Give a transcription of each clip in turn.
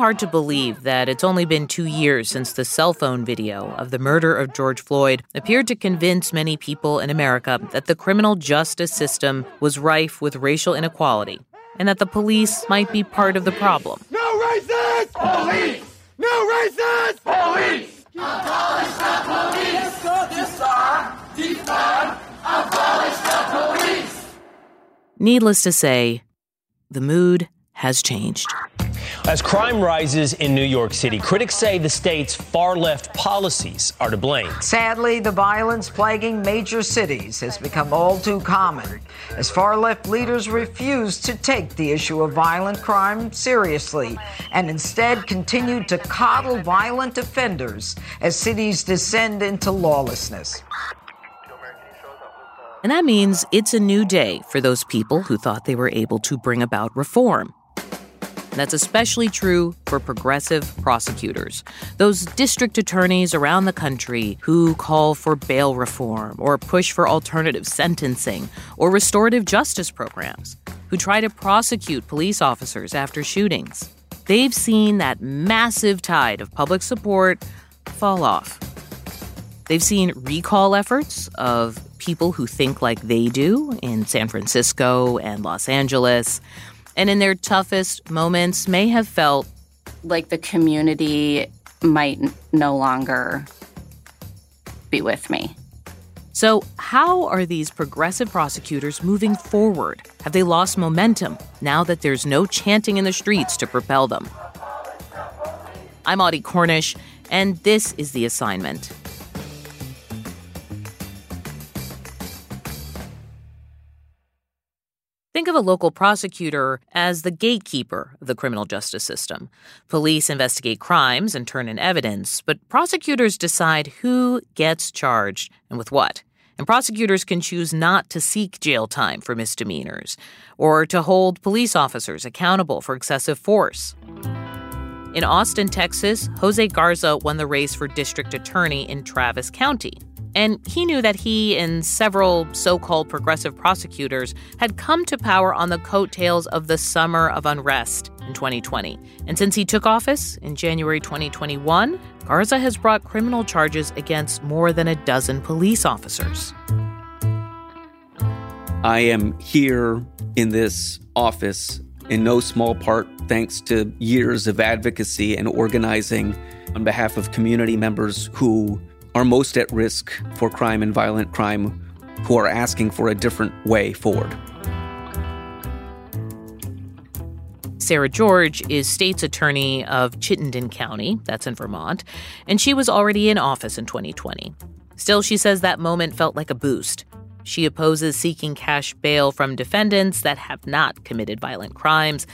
hard to believe that it's only been two years since the cell phone video of the murder of George Floyd appeared to convince many people in America that the criminal justice system was rife with racial inequality and that the police might be part of the problem. No racist! Police! No racist! Police! Abolish the police! Defund! Abolish the police! Needless to say, the mood has changed. As crime rises in New York City, critics say the state's far left policies are to blame. Sadly, the violence plaguing major cities has become all too common as far left leaders refuse to take the issue of violent crime seriously and instead continue to coddle violent offenders as cities descend into lawlessness. And that means it's a new day for those people who thought they were able to bring about reform. That's especially true for progressive prosecutors, those district attorneys around the country who call for bail reform or push for alternative sentencing or restorative justice programs, who try to prosecute police officers after shootings. They've seen that massive tide of public support fall off. They've seen recall efforts of people who think like they do in San Francisco and Los Angeles and in their toughest moments may have felt like the community might no longer be with me. So, how are these progressive prosecutors moving forward? Have they lost momentum now that there's no chanting in the streets to propel them? I'm Audie Cornish, and this is The Assignment. Think of a local prosecutor as the gatekeeper of the criminal justice system. Police investigate crimes and turn in evidence, but prosecutors decide who gets charged and with what. And prosecutors can choose not to seek jail time for misdemeanors or to hold police officers accountable for excessive force. In Austin, Texas, Jose Garza won the race for district attorney in Travis County. And he knew that he and several so called progressive prosecutors had come to power on the coattails of the summer of unrest in 2020. And since he took office in January 2021, Garza has brought criminal charges against more than a dozen police officers. I am here in this office in no small part thanks to years of advocacy and organizing on behalf of community members who are most at risk for crime and violent crime who are asking for a different way forward. Sarah George is state's attorney of Chittenden County, that's in Vermont, and she was already in office in 2020. Still, she says that moment felt like a boost. She opposes seeking cash bail from defendants that have not committed violent crimes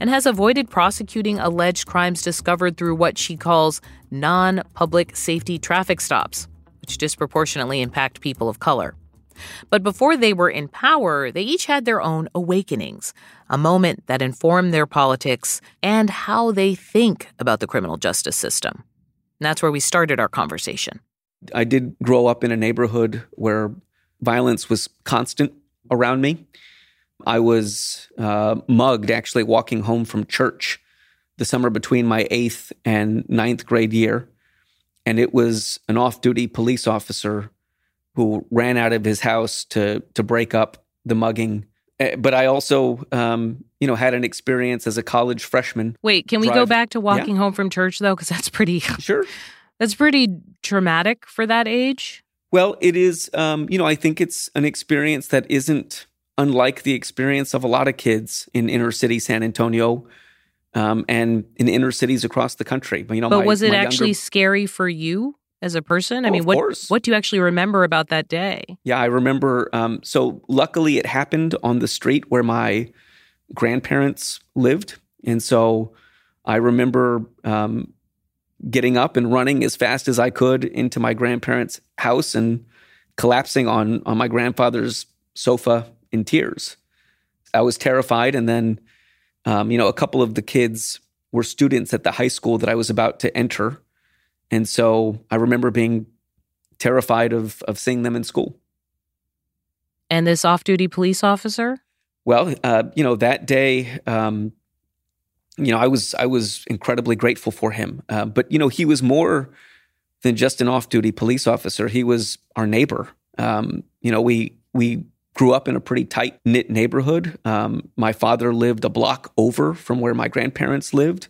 and has avoided prosecuting alleged crimes discovered through what she calls non public safety traffic stops, which disproportionately impact people of color. But before they were in power, they each had their own awakenings, a moment that informed their politics and how they think about the criminal justice system. And that's where we started our conversation. I did grow up in a neighborhood where violence was constant around me. I was uh, mugged actually walking home from church the summer between my eighth and ninth grade year. And it was an off duty police officer who ran out of his house to, to break up the mugging. Eh, but I also, um, you know, had an experience as a college freshman. Wait, can we drive. go back to walking yeah. home from church though? Because that's pretty. Sure. That's pretty traumatic for that age. Well, it is. Um, you know, I think it's an experience that isn't unlike the experience of a lot of kids in inner city San Antonio um, and in inner cities across the country. But, you know, but my, was it actually younger... scary for you as a person? I oh, mean, what course. what do you actually remember about that day? Yeah, I remember. Um, so luckily, it happened on the street where my grandparents lived, and so I remember um, getting up and running as fast as I could into my grandparents' house and collapsing on on my grandfather's sofa in tears. I was terrified. And then, um, you know, a couple of the kids were students at the high school that I was about to enter. And so I remember being terrified of, of seeing them in school. And this off duty police officer? Well, uh, you know, that day, um, you know, I was I was incredibly grateful for him. Uh, but you know, he was more than just an off-duty police officer. He was our neighbor. Um, you know, we we grew up in a pretty tight knit neighborhood. Um, my father lived a block over from where my grandparents lived,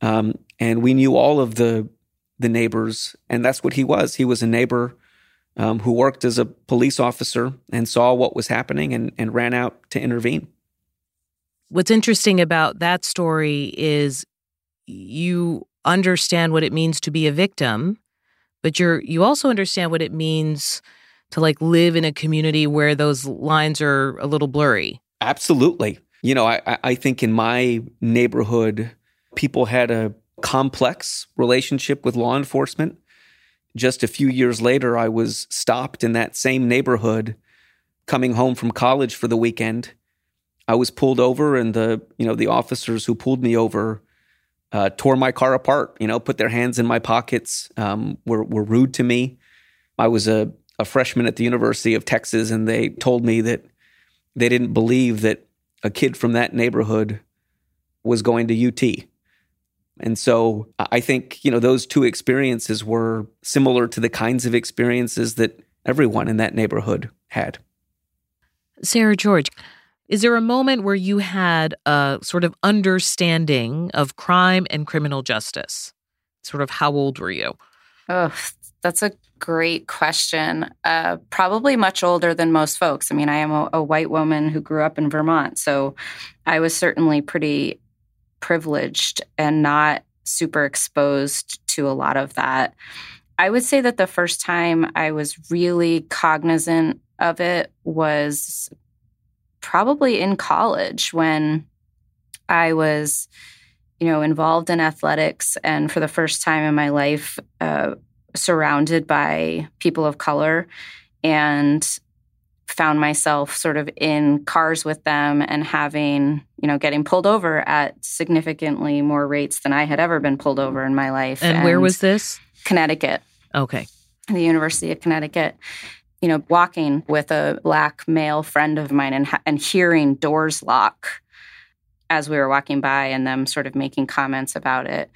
um, and we knew all of the the neighbors. And that's what he was. He was a neighbor um, who worked as a police officer and saw what was happening and, and ran out to intervene. What's interesting about that story is you understand what it means to be a victim, but you're you also understand what it means to like live in a community where those lines are a little blurry. Absolutely. You know, I, I think in my neighborhood, people had a complex relationship with law enforcement. Just a few years later, I was stopped in that same neighborhood coming home from college for the weekend. I was pulled over, and the you know the officers who pulled me over uh, tore my car apart. You know, put their hands in my pockets, um, were were rude to me. I was a, a freshman at the University of Texas, and they told me that they didn't believe that a kid from that neighborhood was going to UT. And so I think, you know, those two experiences were similar to the kinds of experiences that everyone in that neighborhood had. Sarah George, is there a moment where you had a sort of understanding of crime and criminal justice? Sort of how old were you? Oh, that's a great question. Uh, probably much older than most folks. I mean, I am a, a white woman who grew up in Vermont, so I was certainly pretty privileged and not super exposed to a lot of that. I would say that the first time I was really cognizant of it was probably in college when I was, you know, involved in athletics and for the first time in my life, uh, surrounded by people of color and found myself sort of in cars with them and having, you know, getting pulled over at significantly more rates than I had ever been pulled over in my life. And, and where was this? Connecticut. Okay. The University of Connecticut. You know, walking with a black male friend of mine and and hearing doors lock as we were walking by and them sort of making comments about it.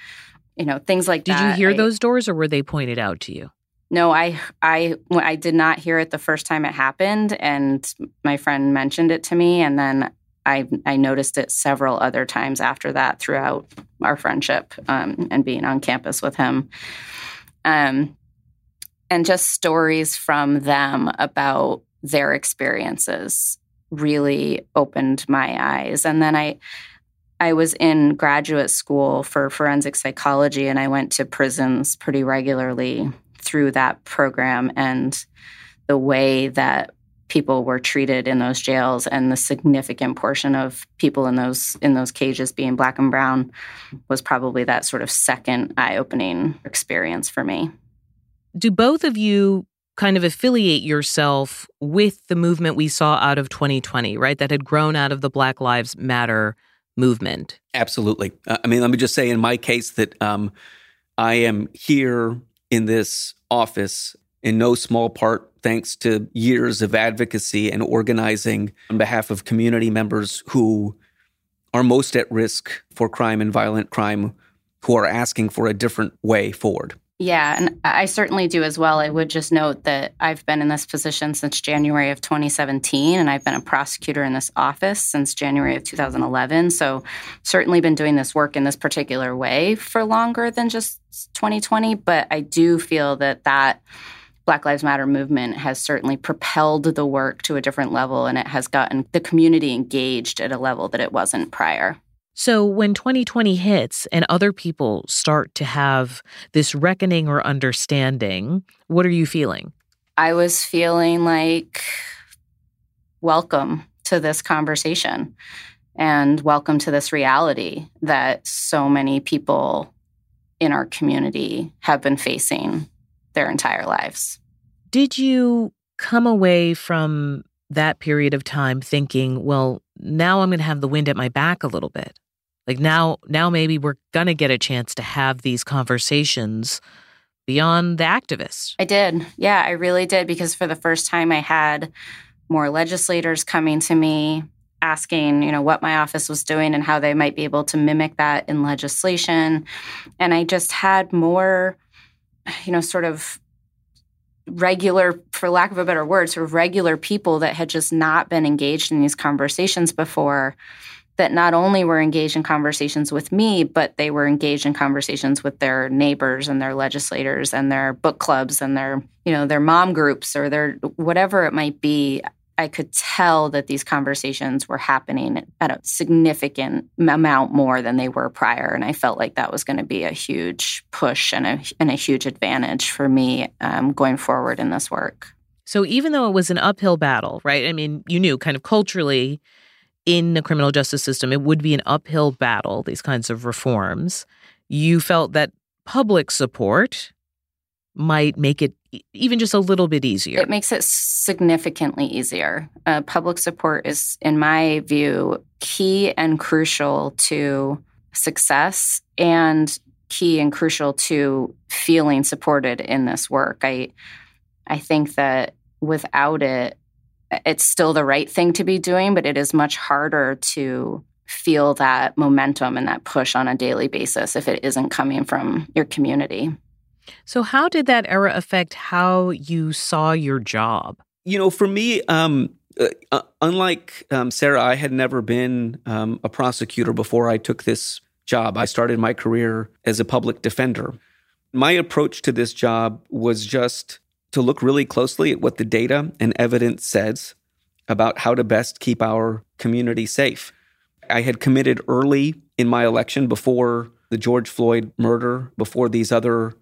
You know, things like Did that. Did you hear I, those doors or were they pointed out to you? No, I I I did not hear it the first time it happened, and my friend mentioned it to me, and then I I noticed it several other times after that throughout our friendship um, and being on campus with him, um, and just stories from them about their experiences really opened my eyes, and then I. I was in graduate school for forensic psychology and I went to prisons pretty regularly through that program and the way that people were treated in those jails and the significant portion of people in those in those cages being black and brown was probably that sort of second eye-opening experience for me. Do both of you kind of affiliate yourself with the movement we saw out of 2020, right? That had grown out of the Black Lives Matter movement. Absolutely. Uh, I mean, let me just say in my case that um, I am here in this office in no small part thanks to years of advocacy and organizing on behalf of community members who are most at risk for crime and violent crime who are asking for a different way forward. Yeah, and I certainly do as well. I would just note that I've been in this position since January of 2017, and I've been a prosecutor in this office since January of 2011. So, certainly been doing this work in this particular way for longer than just 2020. But I do feel that that Black Lives Matter movement has certainly propelled the work to a different level, and it has gotten the community engaged at a level that it wasn't prior. So, when 2020 hits and other people start to have this reckoning or understanding, what are you feeling? I was feeling like welcome to this conversation and welcome to this reality that so many people in our community have been facing their entire lives. Did you come away from that period of time thinking, well, now I'm going to have the wind at my back a little bit? Like now, now maybe we're going to get a chance to have these conversations beyond the activists. I did. Yeah, I really did because for the first time I had more legislators coming to me. asking, you know, what my office was doing and how they might be able to mimic that in legislation. And I just had more, you know, sort of regular, for lack of a better word, sort of regular people that had just not been engaged in these conversations before that not only were engaged in conversations with me, but they were engaged in conversations with their neighbors and their legislators and their book clubs and their, you know, their mom groups or their whatever it might be. I could tell that these conversations were happening at a significant amount more than they were prior. And I felt like that was going to be a huge push and a, and a huge advantage for me um, going forward in this work. So even though it was an uphill battle, right? I mean, you knew kind of culturally in the criminal justice system, it would be an uphill battle, these kinds of reforms. You felt that public support might make it even just a little bit easier. It makes it significantly easier. Uh, public support is, in my view, key and crucial to success and key and crucial to feeling supported in this work. I I think that without it, it's still the right thing to be doing, but it is much harder to feel that momentum and that push on a daily basis if it isn't coming from your community. So, how did that era affect how you saw your job? You know, for me, um, uh, uh unlike um, Sarah, I had never been um, a prosecutor before I took this job. I started my career as a public defender. My approach to this job was just to look really closely at what the data and evidence says about how to best keep our community safe. I had committed early in my election before the George Floyd murder, before these other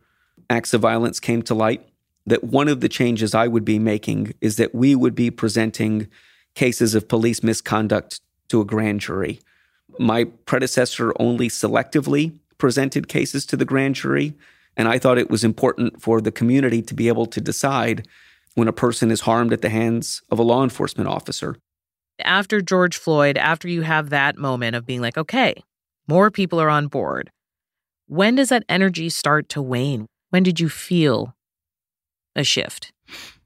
acts of violence came to light, that one of the changes I would be making is that we would be presenting cases of police misconduct to a grand jury. My predecessor only selectively presented cases to the grand jury. And I thought it was important for the community to be able to decide when a person is harmed at the hands of a law enforcement officer. After George Floyd, after you have that moment of being like, okay, more people are on board, when does that energy start to wane? When did you feel a shift?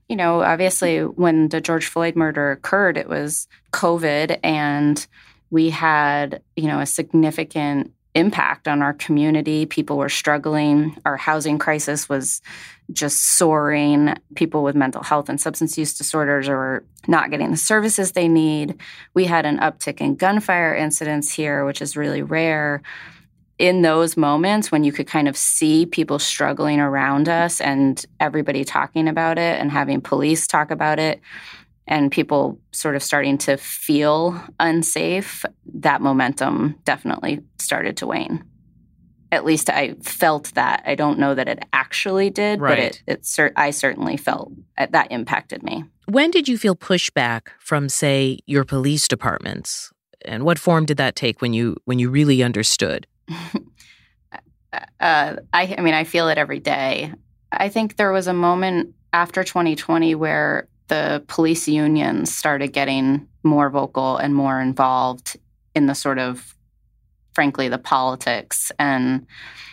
You know, obviously, when the George Floyd murder occurred, it was COVID, and we had, you know, a significant impact on our community. People were struggling. Our housing crisis was just soaring. People with mental health and substance use disorders were not getting the services they need. We had an uptick in gunfire incidents here, which is really rare. In those moments when you could kind of see people struggling around us and everybody talking about it and having police talk about it, and people sort of starting to feel unsafe, that momentum definitely started to wane. At least I felt that. I don't know that it actually did, right. but it, it cert- I certainly felt that impacted me. When did you feel pushback from, say, your police departments? And what form did that take when you when you really understood? uh, I, I mean, I feel it every day. I think there was a moment after 2020 where the police unions started getting more vocal and more involved in the sort of frankly the politics. And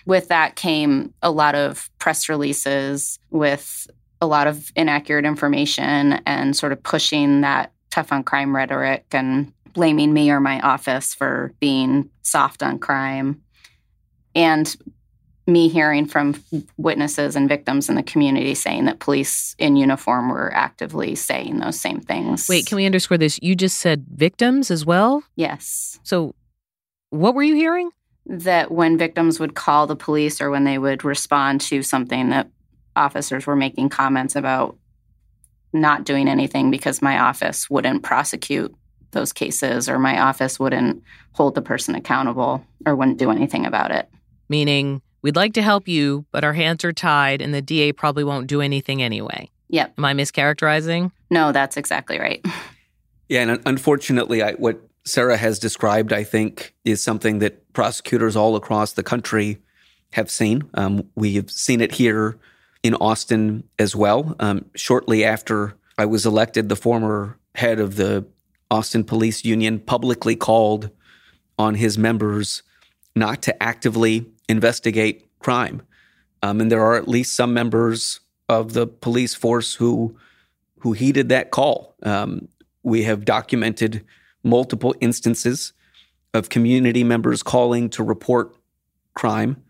with that came a lot of press releases with a lot of inaccurate information and sort of pushing that tough on crime rhetoric and blaming me or my office for being soft on crime. And me hearing from witnesses and victims in the community saying that police in uniform were actively saying those same things. Wait, can we underscore this? You just said victims as well? Yes. So, what were you hearing? That when victims would call the police or when they would respond to something, that officers were making comments about not doing anything because my office wouldn't prosecute those cases or my office wouldn't hold the person accountable or wouldn't do anything about it. Meaning, We'd like to help you, but our hands are tied and the DA probably won't do anything anyway. Yep. Am I mischaracterizing? No, that's exactly right. Yeah, and unfortunately, I, what Sarah has described, I think, is something that prosecutors all across the country have seen. Um, we've seen it here in Austin as well. Um, shortly after I was elected, the former head of the Austin Police Union publicly called on his members not to actively investigate crime. Um, and there are at least some members of the police force who who heeded that call. Um, we have documented multiple instances of community members calling to report crime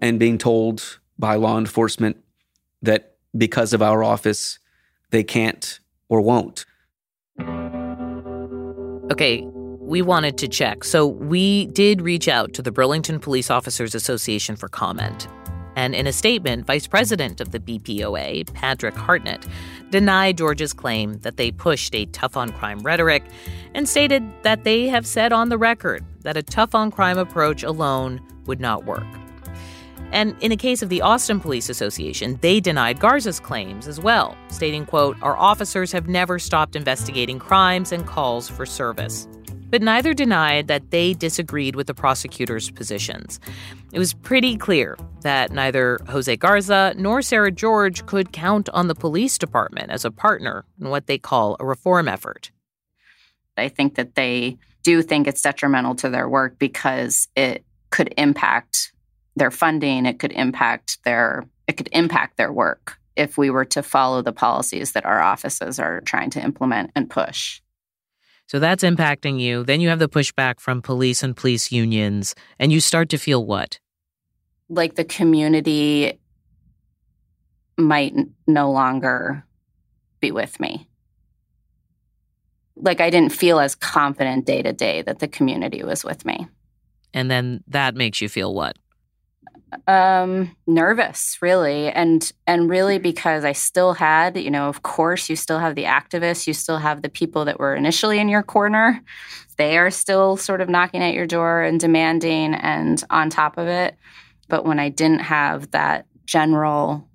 and being told by law enforcement that because of our office, they can't or won't. Okay, we wanted to check. So we did reach out to the Burlington Police Officers Association for comment. And in a statement, Vice President of the BPOA, Patrick Hartnett, denied George's claim that they pushed a tough on crime rhetoric and stated that they have said on the record that a tough on crime approach alone would not work. And in a case of the Austin Police Association, they denied Garza's claims as well, stating, quote, "Our officers have never stopped investigating crimes and calls for service." But neither denied that they disagreed with the prosecutor's positions. It was pretty clear that neither Jose Garza nor Sarah George could count on the police department as a partner in what they call a reform effort. I think that they do think it's detrimental to their work because it could impact their funding, it could impact their it could impact their work if we were to follow the policies that our offices are trying to implement and push. So that's impacting you. Then you have the pushback from police and police unions, and you start to feel what? Like the community might no longer be with me. Like I didn't feel as confident day to day that the community was with me. And then that makes you feel what? Um nervous really. And and really because i still had you know of course you still have the activists you still have the people that were initially in your corner. They are still sort of knocking at your door and demanding and on top of it. But when i didn't have that general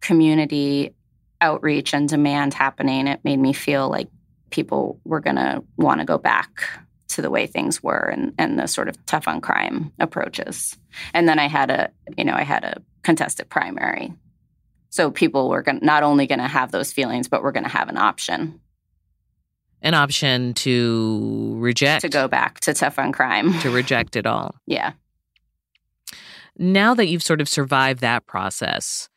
community outreach and demand happening it made me feel like people were going to want to go back to the way things were and, and the sort of tough on crime approaches. And then I had a, you know, I had a contested primary. So people were going not only going to have those feelings, but we're going to have an option. An option to reject. To go back to tough on crime. To reject it all. yeah. Now that you've sort of survived that process,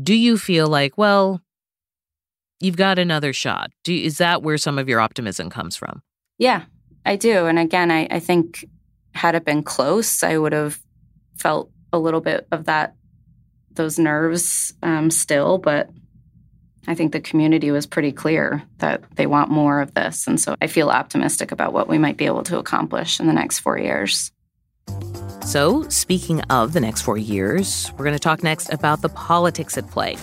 do you feel like, well, you've got another shot? Do, is that where some of your optimism comes from? Yeah, I do. And again, I, I think had it been close, I would have felt a little bit of that, those nerves um, still. But I think the community was pretty clear that they want more of this. And so I feel optimistic about what we might be able to accomplish in the next four years. So, speaking of the next four years, we're going to talk next about the politics at play.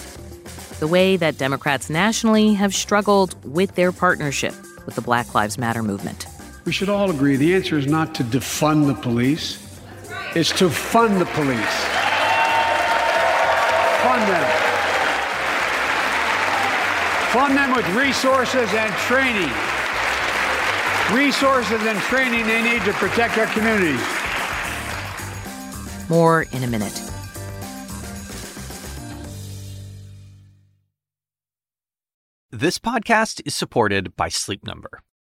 The way that Democrats nationally have struggled with their partnership with the Black Lives Matter movement. We should all agree the answer is not to defund the police, it's to fund the police. Fund them. Fund them with resources and training. Resources and training they need to protect our communities. More in a minute. This podcast is supported by Sleep Number.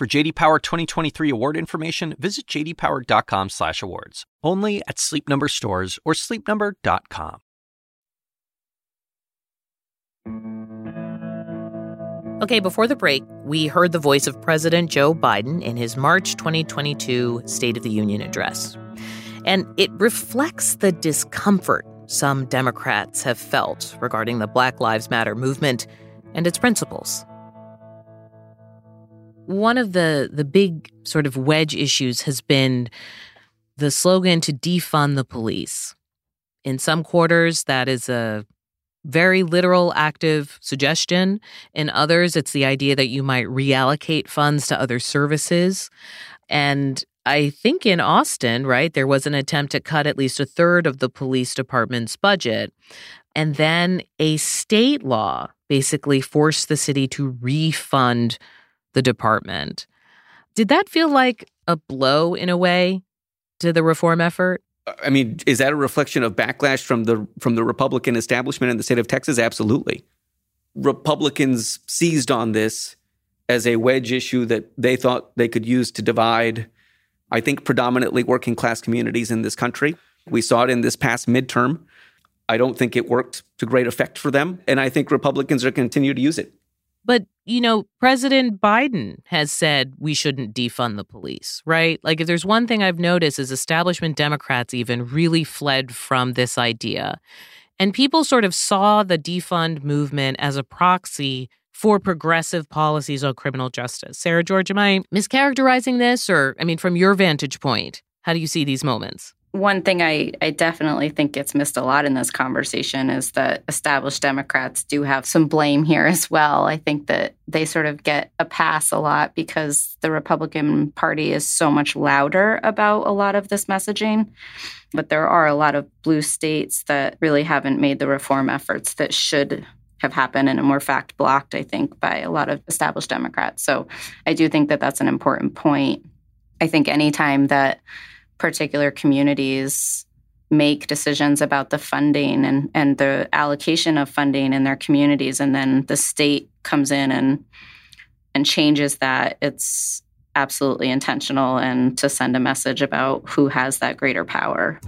For JD Power 2023 award information, visit jdpower.com/awards. Only at Sleep Number stores or sleepnumber.com. Okay, before the break, we heard the voice of President Joe Biden in his March 2022 State of the Union address. And it reflects the discomfort some Democrats have felt regarding the Black Lives Matter movement and its principles one of the the big sort of wedge issues has been the slogan to defund the police. In some quarters, that is a very literal active suggestion. In others, it's the idea that you might reallocate funds to other services. And I think in Austin, right, there was an attempt to cut at least a third of the police department's budget. And then a state law basically forced the city to refund the department. Did that feel like a blow in a way to the reform effort? I mean, is that a reflection of backlash from the from the Republican establishment in the state of Texas? Absolutely. Republicans seized on this as a wedge issue that they thought they could use to divide I think predominantly working class communities in this country. We saw it in this past midterm. I don't think it worked to great effect for them and I think Republicans are continue to use it. But, you know, President Biden has said we shouldn't defund the police, right? Like, if there's one thing I've noticed is establishment Democrats even really fled from this idea. And people sort of saw the defund movement as a proxy for progressive policies on criminal justice. Sarah George, am I mischaracterizing this? Or, I mean, from your vantage point, how do you see these moments? One thing I, I definitely think gets missed a lot in this conversation is that established Democrats do have some blame here as well. I think that they sort of get a pass a lot because the Republican Party is so much louder about a lot of this messaging. But there are a lot of blue states that really haven't made the reform efforts that should have happened and are more fact blocked, I think, by a lot of established Democrats. So I do think that that's an important point. I think anytime that particular communities make decisions about the funding and, and the allocation of funding in their communities and then the state comes in and and changes that it's absolutely intentional and to send a message about who has that greater power.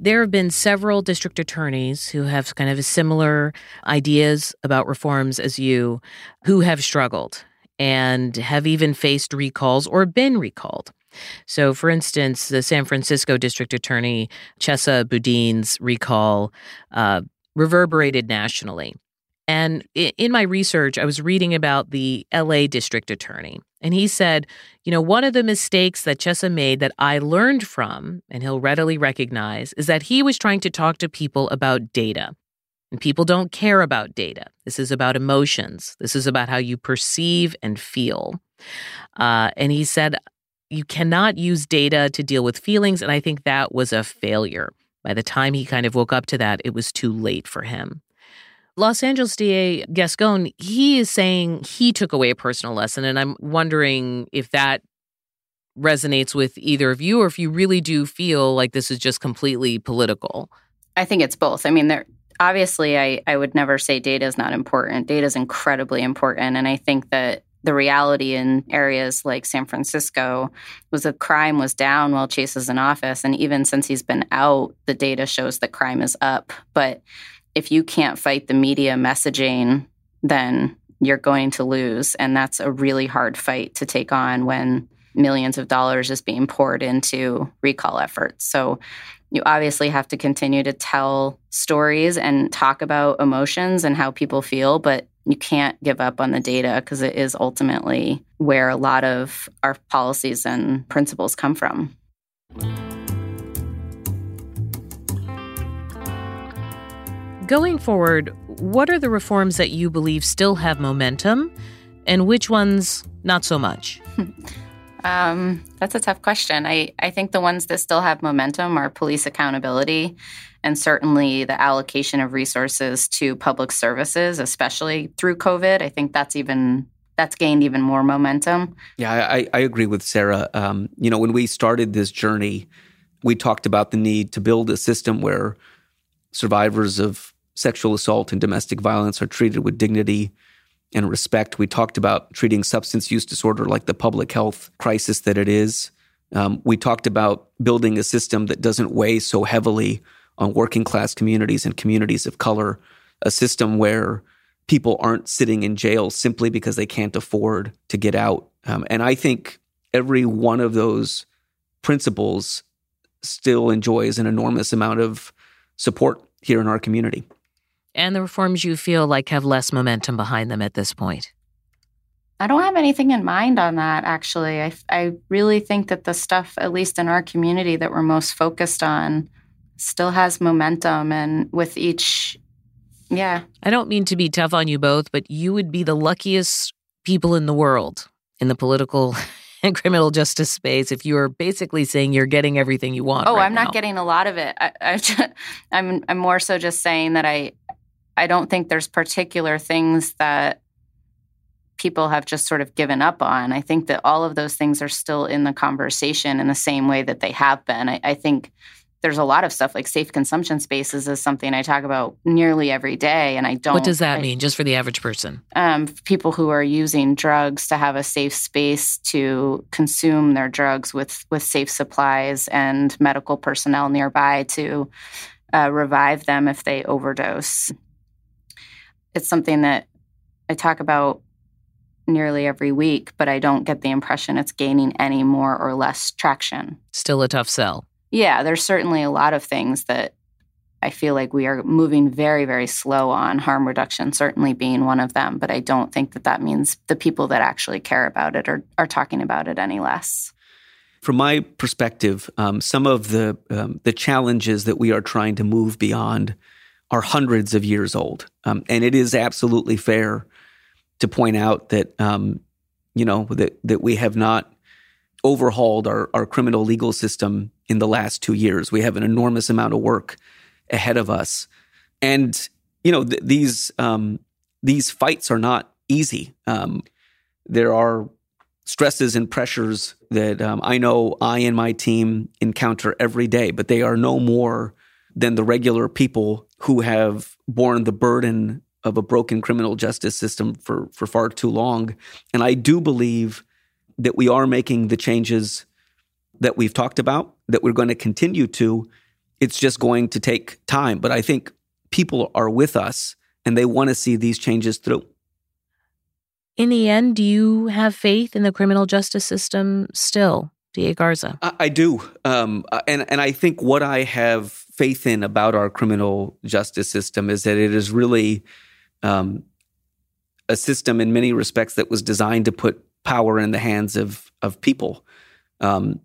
There have been several district attorneys who have kind of similar ideas about reforms as you who have struggled and have even faced recalls or been recalled. So, for instance, the San Francisco district attorney, Chesa Boudin's recall uh, reverberated nationally. And in my research, I was reading about the LA district attorney. And he said, you know, one of the mistakes that Chesa made that I learned from, and he'll readily recognize, is that he was trying to talk to people about data. And people don't care about data. This is about emotions. This is about how you perceive and feel. Uh, and he said, you cannot use data to deal with feelings. And I think that was a failure. By the time he kind of woke up to that, it was too late for him. Los Angeles DA Gascon, he is saying he took away a personal lesson. And I'm wondering if that resonates with either of you or if you really do feel like this is just completely political. I think it's both. I mean, there obviously I, I would never say data is not important. Data is incredibly important. And I think that the reality in areas like San Francisco was that crime was down while Chesa is in office. And even since he's been out, the data shows that crime is up. But if you can't fight the media messaging, then you're going to lose. And that's a really hard fight to take on when millions of dollars is being poured into recall efforts. So you obviously have to continue to tell stories and talk about emotions and how people feel, but you can't give up on the data because it is ultimately where a lot of our policies and principles come from. Going forward, what are the reforms that you believe still have momentum and which ones not so much? Um, that's a tough question. I, I think the ones that still have momentum are police accountability and certainly the allocation of resources to public services, especially through COVID. I think that's even that's gained even more momentum. Yeah, I, I agree with Sarah. Um, you know, when we started this journey, we talked about the need to build a system where survivors of sexual assault and domestic violence are treated with dignity and respect. We talked about treating substance use disorder like the public health crisis that it is. Um, we talked about building a system that doesn't weigh so heavily on working class communities and communities of color, a system where people aren't sitting in jail simply because they can't afford to get out. Um, and I think every one of those principles still enjoys an enormous amount of support here in our community and the reforms you feel like have less momentum behind them at this point? I don't have anything in mind on that, actually. I, I really think that the stuff, at least in our community, that we're most focused on still has momentum. And with each, yeah. I don't mean to be tough on you both, but you would be the luckiest people in the world in the political and criminal justice space if you are basically saying you're getting everything you want. Oh, right I'm now. not getting a lot of it. I, I, I'm, I'm more so just saying that I, I don't think there's particular things that people have just sort of given up on. I think that all of those things are still in the conversation in the same way that they have been. I, I think there's a lot of stuff like safe consumption spaces is something I talk about nearly every day, and I don't. What does that I, mean, just for the average person? Um, people who are using drugs to have a safe space to consume their drugs with with safe supplies and medical personnel nearby to uh, revive them if they overdose. It's something that I talk about nearly every week, but I don't get the impression it's gaining any more or less traction. Still a tough sell. Yeah, there's certainly a lot of things that I feel like we are moving very, very slow on, harm reduction certainly being one of them. But I don't think that that means the people that actually care about it are, are talking about it any less. From my perspective, um, some of the um, the challenges that we are trying to move beyond are hundreds of years old, um, and it is absolutely fair to point out that um, you know that that we have not overhauled our, our criminal legal system in the last two years. We have an enormous amount of work ahead of us, and you know th- these um, these fights are not easy. Um, there are stresses and pressures that um, I know I and my team encounter every day, but they are no more than the regular people who have borne the burden of a broken criminal justice system for for far too long. And I do believe that we are making the changes that we've talked about, that we're going to continue to. It's just going to take time, but I think people are with us and they want to see these changes through. In the end, do you have faith in the criminal justice system still, D.A. Garza? I, I do. Um, and, and I think what I have faith in about our criminal justice system is that it is really um, a system in many respects that was designed to put power in the hands of, of people. Um,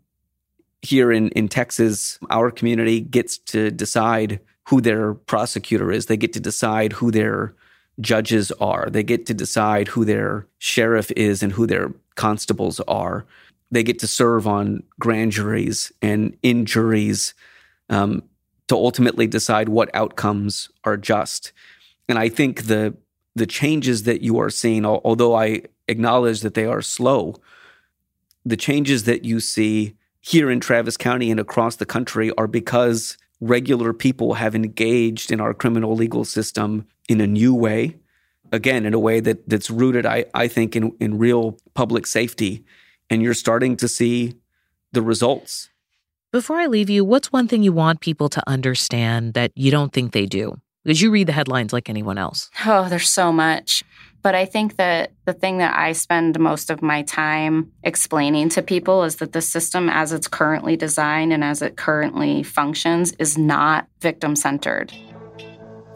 here in, in Texas, our community gets to decide who their prosecutor is. They get to decide who their judges are. They get to decide who their sheriff is and who their constables are. They get to serve on grand juries and in juries um, to ultimately decide what outcomes are just. And I think the the changes that you are seeing, although I acknowledge that they are slow, the changes that you see here in Travis County and across the country are because regular people have engaged in our criminal legal system in a new way. Again, in a way that that's rooted, I, I think, in, in real public safety. And you're starting to see the results. Before I leave you, what's one thing you want people to understand that you don't think they do? Because you read the headlines like anyone else. Oh, there's so much. But I think that the thing that I spend most of my time explaining to people is that the system, as it's currently designed and as it currently functions, is not victim centered.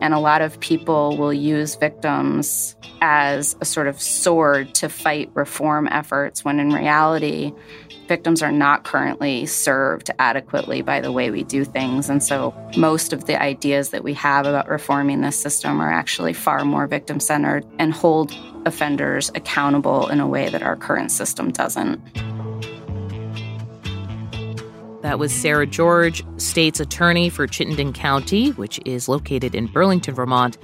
And a lot of people will use victims as a sort of sword to fight reform efforts, when in reality, victims are not currently served adequately by the way we do things. And so most of the ideas that we have about reforming this system are actually far more victim centered and hold offenders accountable in a way that our current system doesn't. That was Sarah George, state's attorney for Chittenden County, which is located in Burlington, Vermont,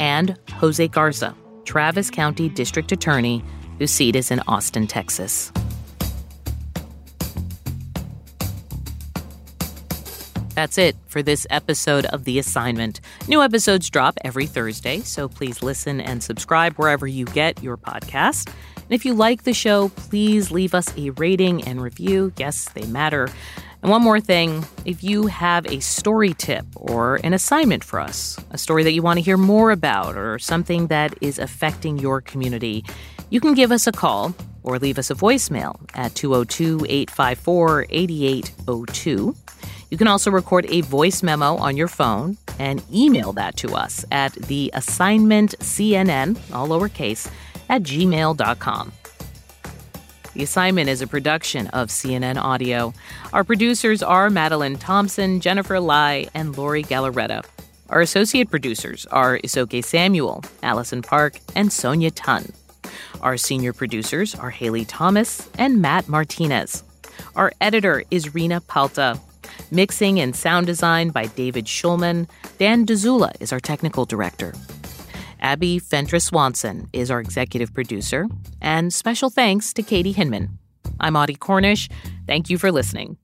and Jose Garza, Travis County District Attorney, whose seat is in Austin, Texas. That's it for this episode of The Assignment. New episodes drop every Thursday, so please listen and subscribe wherever you get your podcast. And if you like the show, please leave us a rating and review. Yes, they matter. And one more thing if you have a story tip or an assignment for us, a story that you want to hear more about, or something that is affecting your community, you can give us a call or leave us a voicemail at 202 854 8802. You can also record a voice memo on your phone and email that to us at the assignment CNN, all lowercase, at gmail.com. The assignment is a production of CNN Audio. Our producers are Madeline Thompson, Jennifer Lai, and Lori Galarreta. Our associate producers are Isoke Samuel, Allison Park, and Sonia Tun. Our senior producers are Haley Thomas and Matt Martinez. Our editor is Rina Palta. Mixing and sound design by David Schulman. Dan Dzula is our technical director. Abby Fentress Swanson is our executive producer. And special thanks to Katie Hinman. I'm Audie Cornish. Thank you for listening.